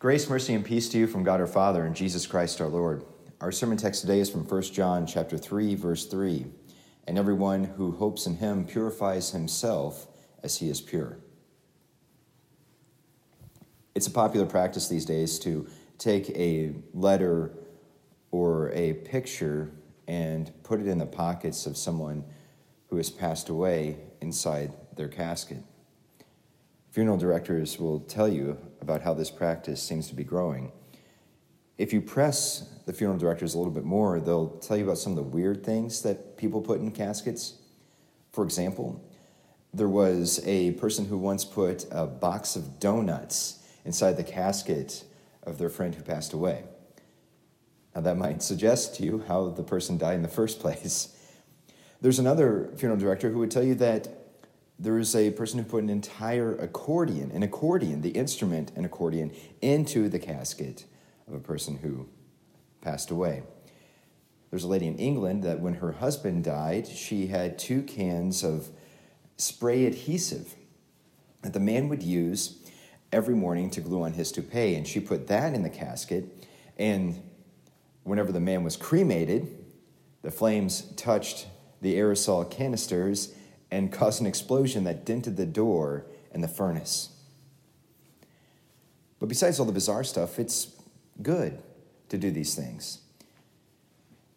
Grace, mercy, and peace to you from God our Father and Jesus Christ our Lord. Our sermon text today is from 1 John chapter 3, verse 3. And everyone who hopes in him purifies himself as he is pure. It's a popular practice these days to take a letter or a picture and put it in the pockets of someone who has passed away inside their casket. Funeral directors will tell you about how this practice seems to be growing. If you press the funeral directors a little bit more, they'll tell you about some of the weird things that people put in caskets. For example, there was a person who once put a box of donuts inside the casket of their friend who passed away. Now, that might suggest to you how the person died in the first place. There's another funeral director who would tell you that there was a person who put an entire accordion, an accordion, the instrument, an accordion, into the casket of a person who passed away. There's a lady in England that when her husband died, she had two cans of spray adhesive that the man would use every morning to glue on his toupee. And she put that in the casket. And whenever the man was cremated, the flames touched the aerosol canisters and caused an explosion that dented the door and the furnace. But besides all the bizarre stuff, it's good to do these things.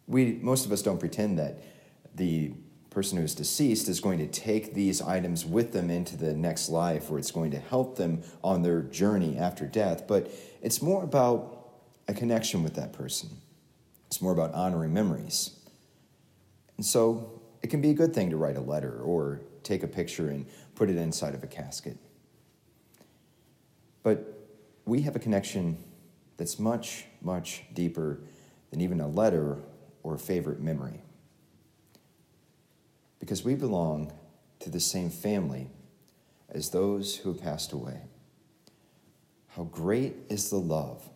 We, most of us don't pretend that the person who is deceased is going to take these items with them into the next life or it's going to help them on their journey after death, but it's more about a connection with that person. It's more about honoring memories. And so it can be a good thing to write a letter or take a picture and put it inside of a casket. But we have a connection that's much, much deeper than even a letter or a favorite memory. Because we belong to the same family as those who have passed away. How great is the love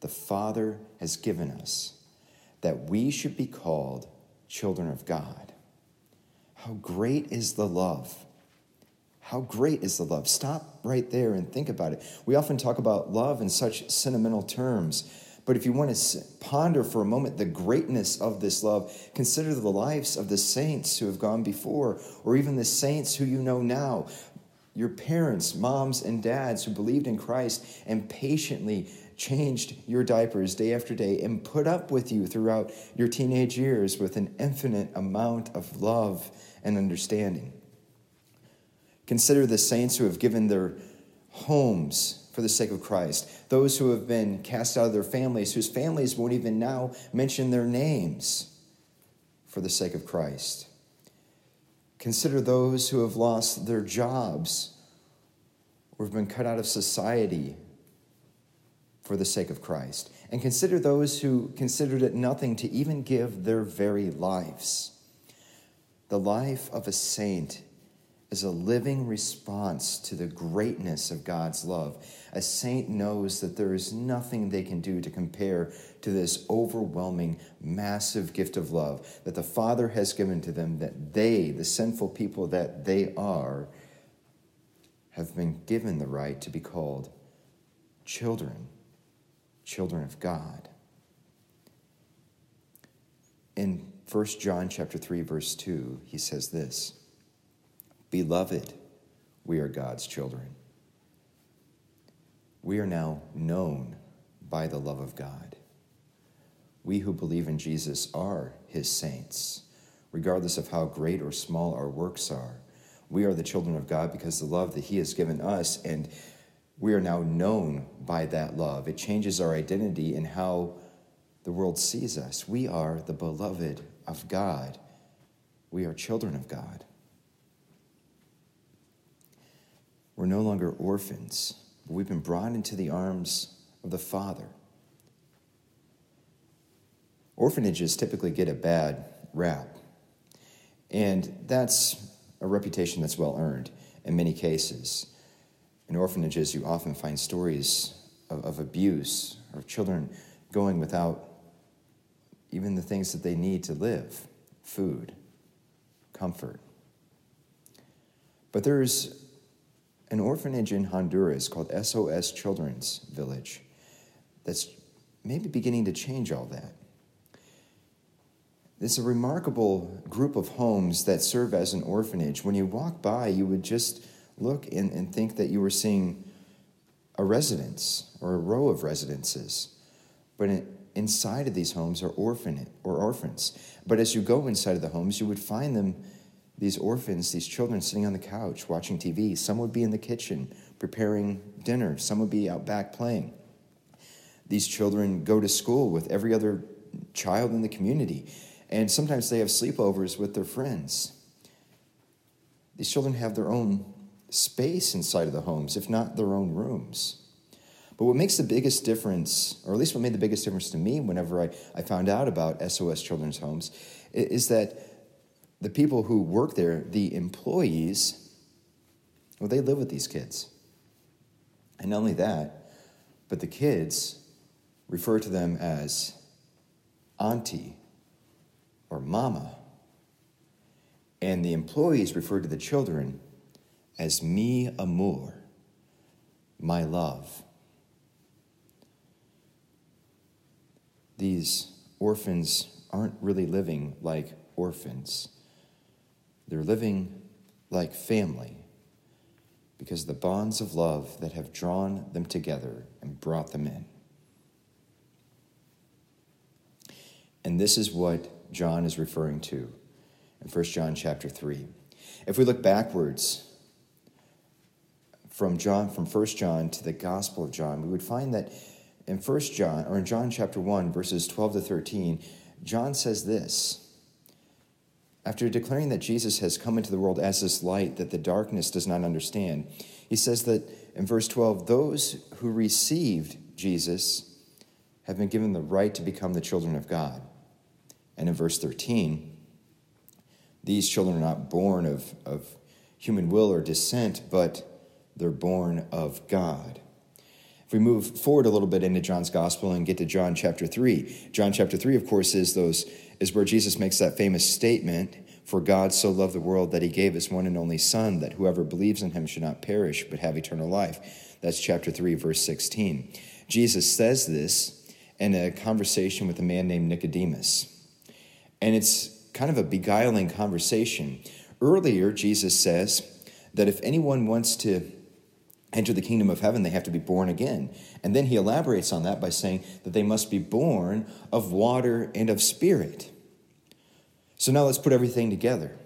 the Father has given us that we should be called children of God. How great is the love? How great is the love? Stop right there and think about it. We often talk about love in such sentimental terms, but if you want to ponder for a moment the greatness of this love, consider the lives of the saints who have gone before, or even the saints who you know now. Your parents, moms, and dads who believed in Christ and patiently changed your diapers day after day and put up with you throughout your teenage years with an infinite amount of love and understanding. Consider the saints who have given their homes for the sake of Christ, those who have been cast out of their families, whose families won't even now mention their names for the sake of Christ. Consider those who have lost their jobs or have been cut out of society for the sake of Christ. And consider those who considered it nothing to even give their very lives. The life of a saint is a living response to the greatness of God's love. A saint knows that there is nothing they can do to compare to this overwhelming, massive gift of love that the Father has given to them, that they, the sinful people that they are, have been given the right to be called children, children of God. In 1 John chapter 3 verse 2, he says this: Beloved, we are God's children. We are now known by the love of God. We who believe in Jesus are his saints, regardless of how great or small our works are. We are the children of God because the love that he has given us and we are now known by that love. It changes our identity and how the world sees us. We are the beloved of God. We are children of God. We're no longer orphans, but we've been brought into the arms of the Father. Orphanages typically get a bad rap, and that's a reputation that's well earned in many cases. In orphanages, you often find stories of, of abuse or children going without even the things that they need to live food, comfort. But there's an orphanage in Honduras called SOS Children's Village that's maybe beginning to change all that. It's a remarkable group of homes that serve as an orphanage. When you walk by, you would just look and, and think that you were seeing a residence or a row of residences. But in, inside of these homes are orphan or orphans. But as you go inside of the homes, you would find them, these orphans, these children sitting on the couch watching TV. Some would be in the kitchen preparing dinner. Some would be out back playing. These children go to school with every other child in the community. And sometimes they have sleepovers with their friends. These children have their own space inside of the homes, if not their own rooms. But what makes the biggest difference, or at least what made the biggest difference to me whenever I, I found out about SOS Children's Homes, is that the people who work there, the employees, well, they live with these kids. And not only that, but the kids refer to them as auntie or mama. And the employees refer to the children as mi amor, my love. These orphans aren't really living like orphans. They're living like family because the bonds of love that have drawn them together and brought them in. And this is what John is referring to in 1 John chapter 3. If we look backwards from John from 1 John to the Gospel of John, we would find that in 1 John or in John chapter 1 verses 12 to 13, John says this. After declaring that Jesus has come into the world as this light that the darkness does not understand, he says that in verse 12, those who received Jesus have been given the right to become the children of God. And in verse 13, these children are not born of, of human will or descent, but they're born of God. If we move forward a little bit into John's gospel and get to John chapter 3, John chapter 3, of course, is those is where Jesus makes that famous statement, for God so loved the world that he gave his one and only son that whoever believes in him should not perish but have eternal life. That's chapter 3 verse 16. Jesus says this in a conversation with a man named Nicodemus. And it's kind of a beguiling conversation. Earlier, Jesus says that if anyone wants to enter the kingdom of heaven, they have to be born again. And then he elaborates on that by saying that they must be born of water and of spirit. So now let's put everything together.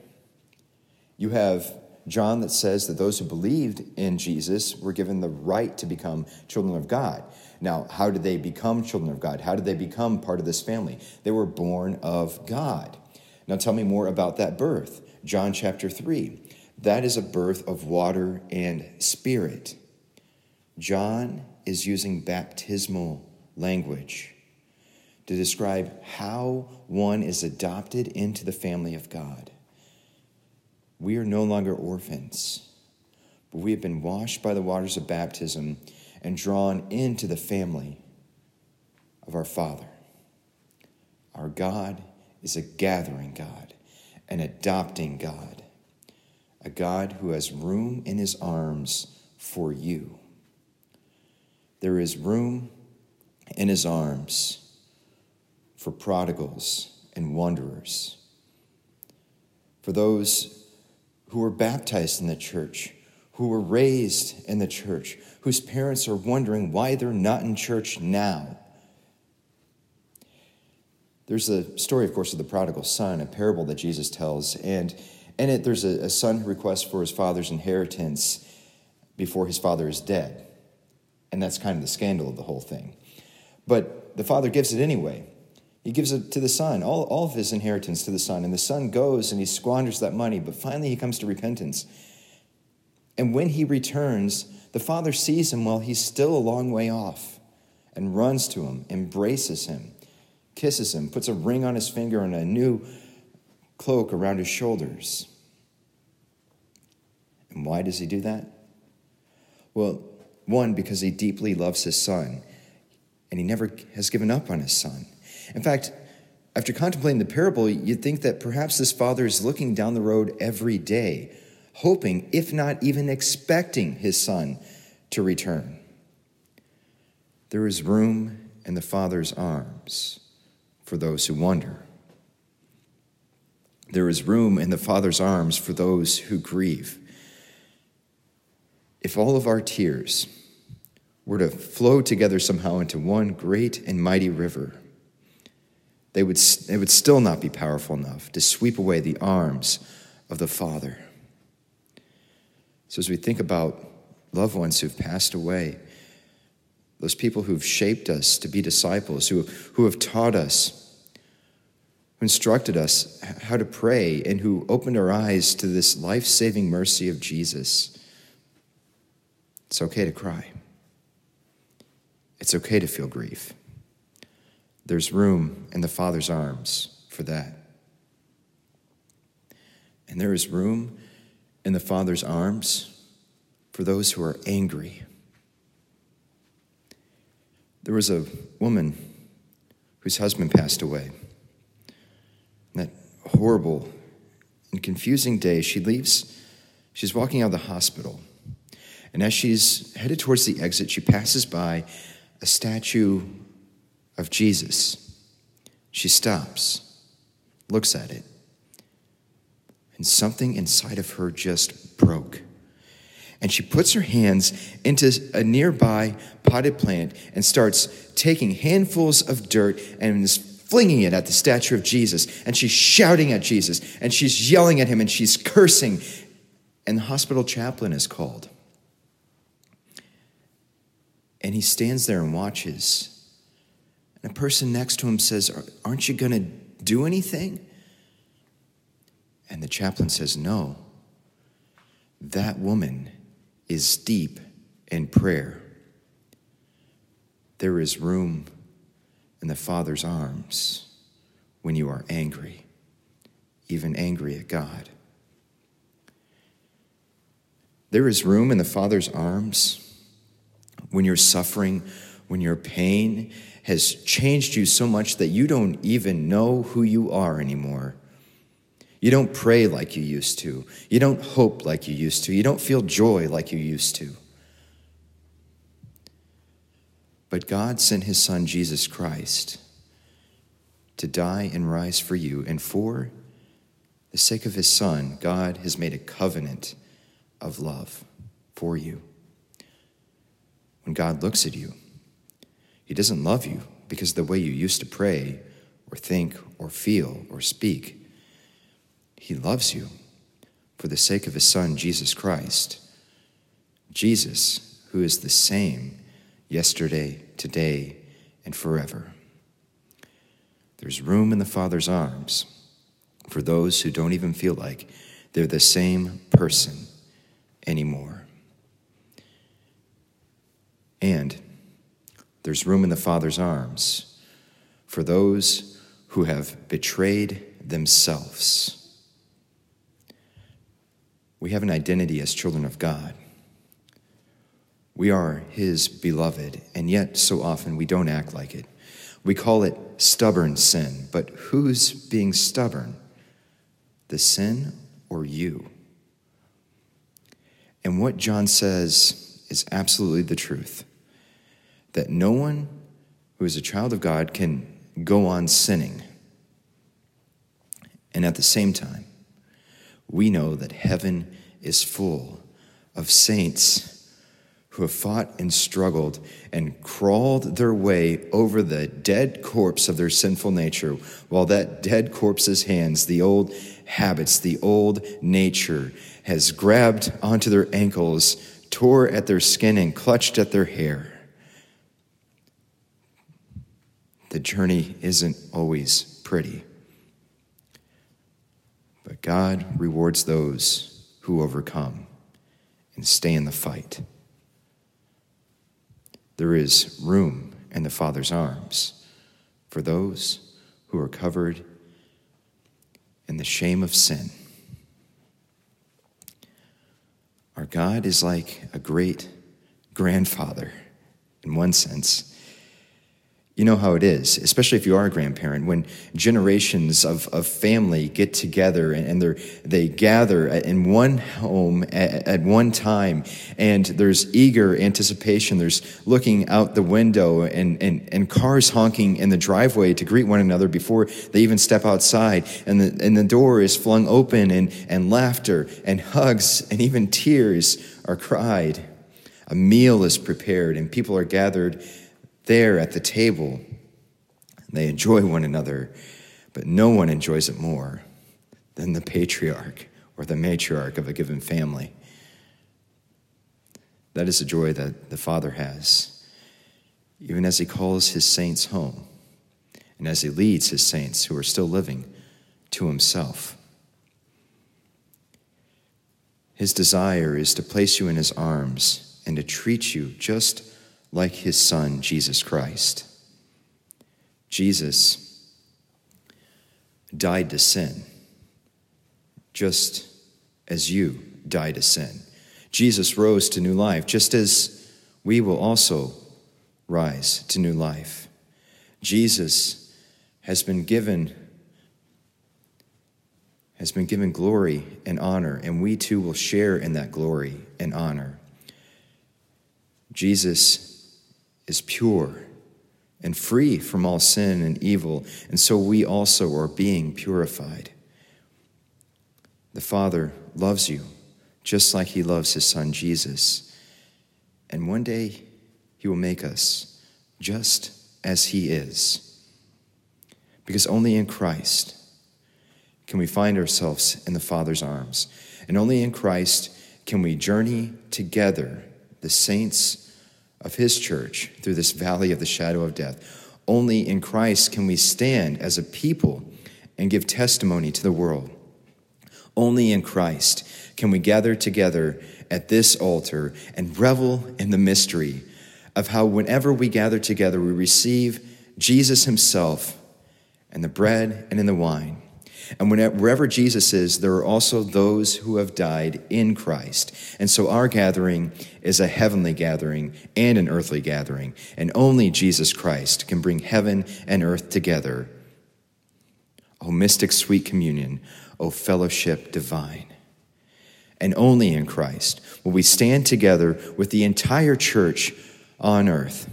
You have John that says that those who believed in Jesus were given the right to become children of God. Now, how did they become children of God? How did they become part of this family? They were born of God. Now, tell me more about that birth. John chapter 3. That is a birth of water and spirit. John is using baptismal language to describe how one is adopted into the family of God. We are no longer orphans, but we have been washed by the waters of baptism and drawn into the family of our Father. Our God is a gathering God, an adopting God, a God who has room in his arms for you. There is room in his arms for prodigals and wanderers, for those who were baptized in the church who were raised in the church, whose parents are wondering why they're not in church now. There's a story, of course, of the prodigal son, a parable that Jesus tells, and in it, there's a, a son who requests for his father's inheritance before his father is dead. And that's kind of the scandal of the whole thing. But the father gives it anyway. He gives it to the son, all, all of his inheritance to the son. And the son goes and he squanders that money, but finally he comes to repentance and when he returns, the father sees him while he's still a long way off and runs to him, embraces him, kisses him, puts a ring on his finger and a new cloak around his shoulders. And why does he do that? Well, one, because he deeply loves his son and he never has given up on his son. In fact, after contemplating the parable, you'd think that perhaps this father is looking down the road every day hoping, if not even expecting, his son to return. There is room in the Father's arms for those who wonder. There is room in the Father's arms for those who grieve. If all of our tears were to flow together somehow into one great and mighty river, they would, they would still not be powerful enough to sweep away the arms of the Father. So, as we think about loved ones who've passed away, those people who've shaped us to be disciples, who, who have taught us, instructed us how to pray, and who opened our eyes to this life saving mercy of Jesus, it's okay to cry. It's okay to feel grief. There's room in the Father's arms for that. And there is room in the Father's arms for those who are angry. There was a woman whose husband passed away. Horrible and confusing day, she leaves, she's walking out of the hospital. And as she's headed towards the exit, she passes by a statue of Jesus. She stops, looks at it, and something inside of her just broke. And she puts her hands into a nearby potted plant and starts taking handfuls of dirt and flinging it at the statue of Jesus. And she's shouting at Jesus and she's yelling at him and she's cursing. And the hospital chaplain is called. And he stands there and watches. And a person next to him says, Aren't you going to do anything? And the chaplain says, No. That woman is deep in prayer. There is room in the Father's arms when you are angry, even angry at God. There is room in the Father's arms when your suffering, when your pain has changed you so much that you don't even know who you are anymore. You don't pray like you used to. You don't hope like you used to. You don't feel joy like you used to. But God sent his son, Jesus Christ, to die and rise for you. And for the sake of his son, God has made a covenant of love for you. When God looks at you, he doesn't love you because of the way you used to pray or think or feel or speak. He loves you for the sake of his Son, Jesus Christ. Jesus, who is the same yesterday, today, and forever. There's room in the Father's arms for those who don't even feel like they're the same person anymore. And there's room in the Father's arms for those who have betrayed themselves we have an identity as children of God. We are His beloved, and yet so often we don't act like it. We call it stubborn sin, but who's being stubborn? The sin or you? And what John says is absolutely the truth that no one who is a child of God can go on sinning. And at the same time, we know that heaven is full of saints who have fought and struggled and crawled their way over the dead corpse of their sinful nature, while that dead corpse's hands, the old habits, the old nature, has grabbed onto their ankles, tore at their skin, and clutched at their hair. The journey isn't always pretty. But God rewards those who overcome and stay in the fight. There is room in the Father's arms for those who are covered in the shame of sin. Our God is like a great grandfather in one sense, You know how it is, especially if you are a grandparent, when generations of, of family get together and, and they gather in one home at, at, one time, and there's eager anticipation. There's looking out the window and, and, and cars honking in the driveway to greet one another before they even step outside, and the, and the door is flung open, and, and laughter and hugs and even tears are cried. A meal is prepared, and people are gathered there at the table. They enjoy one another, but no one enjoys it more than the patriarch or the matriarch of a given family. That is the joy that the Father has, even as He calls His saints home and as He leads His saints who are still living to Himself. His desire is to place you in His arms and to treat you just like his son, Jesus Christ. Jesus died to sin, just as you died to sin. Jesus rose to new life, just as we will also rise to new life. Jesus has been given has been given glory and honor, and we too will share in that glory and honor. Jesus is pure and free from all sin and evil, and so we also are being purified. The Father loves you just like He loves His Son Jesus, and one day He will make us just as He is. Because only in Christ can we find ourselves in the Father's arms, and only in Christ can we journey together, the saints of his church through this valley of the shadow of death. Only in Christ can we stand as a people and give testimony to the world. Only in Christ can we gather together at this altar and revel in the mystery of how, whenever we gather together, we receive Jesus himself and the bread and in the wine. And wherever Jesus is, there are also those who have died in Christ. And so our gathering is a heavenly gathering and an earthly gathering. And only Jesus Christ can bring heaven and earth together. O mystic sweet communion, O fellowship divine. And only in Christ will we stand together with the entire church on earth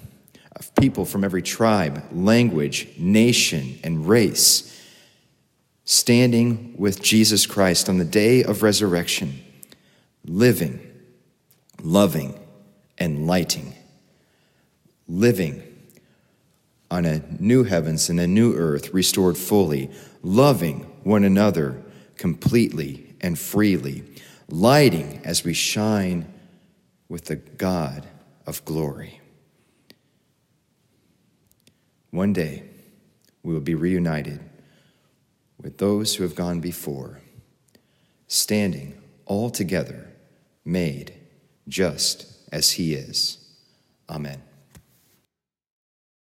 of people from every tribe, language, nation, and race standing with Jesus Christ on the day of resurrection, living, loving, and lighting, living on a new heavens and a new earth restored fully, loving one another completely and freely, lighting as we shine with the God of glory. One day, we will be reunited with those who have gone before, standing all together, made just as he is. Amen.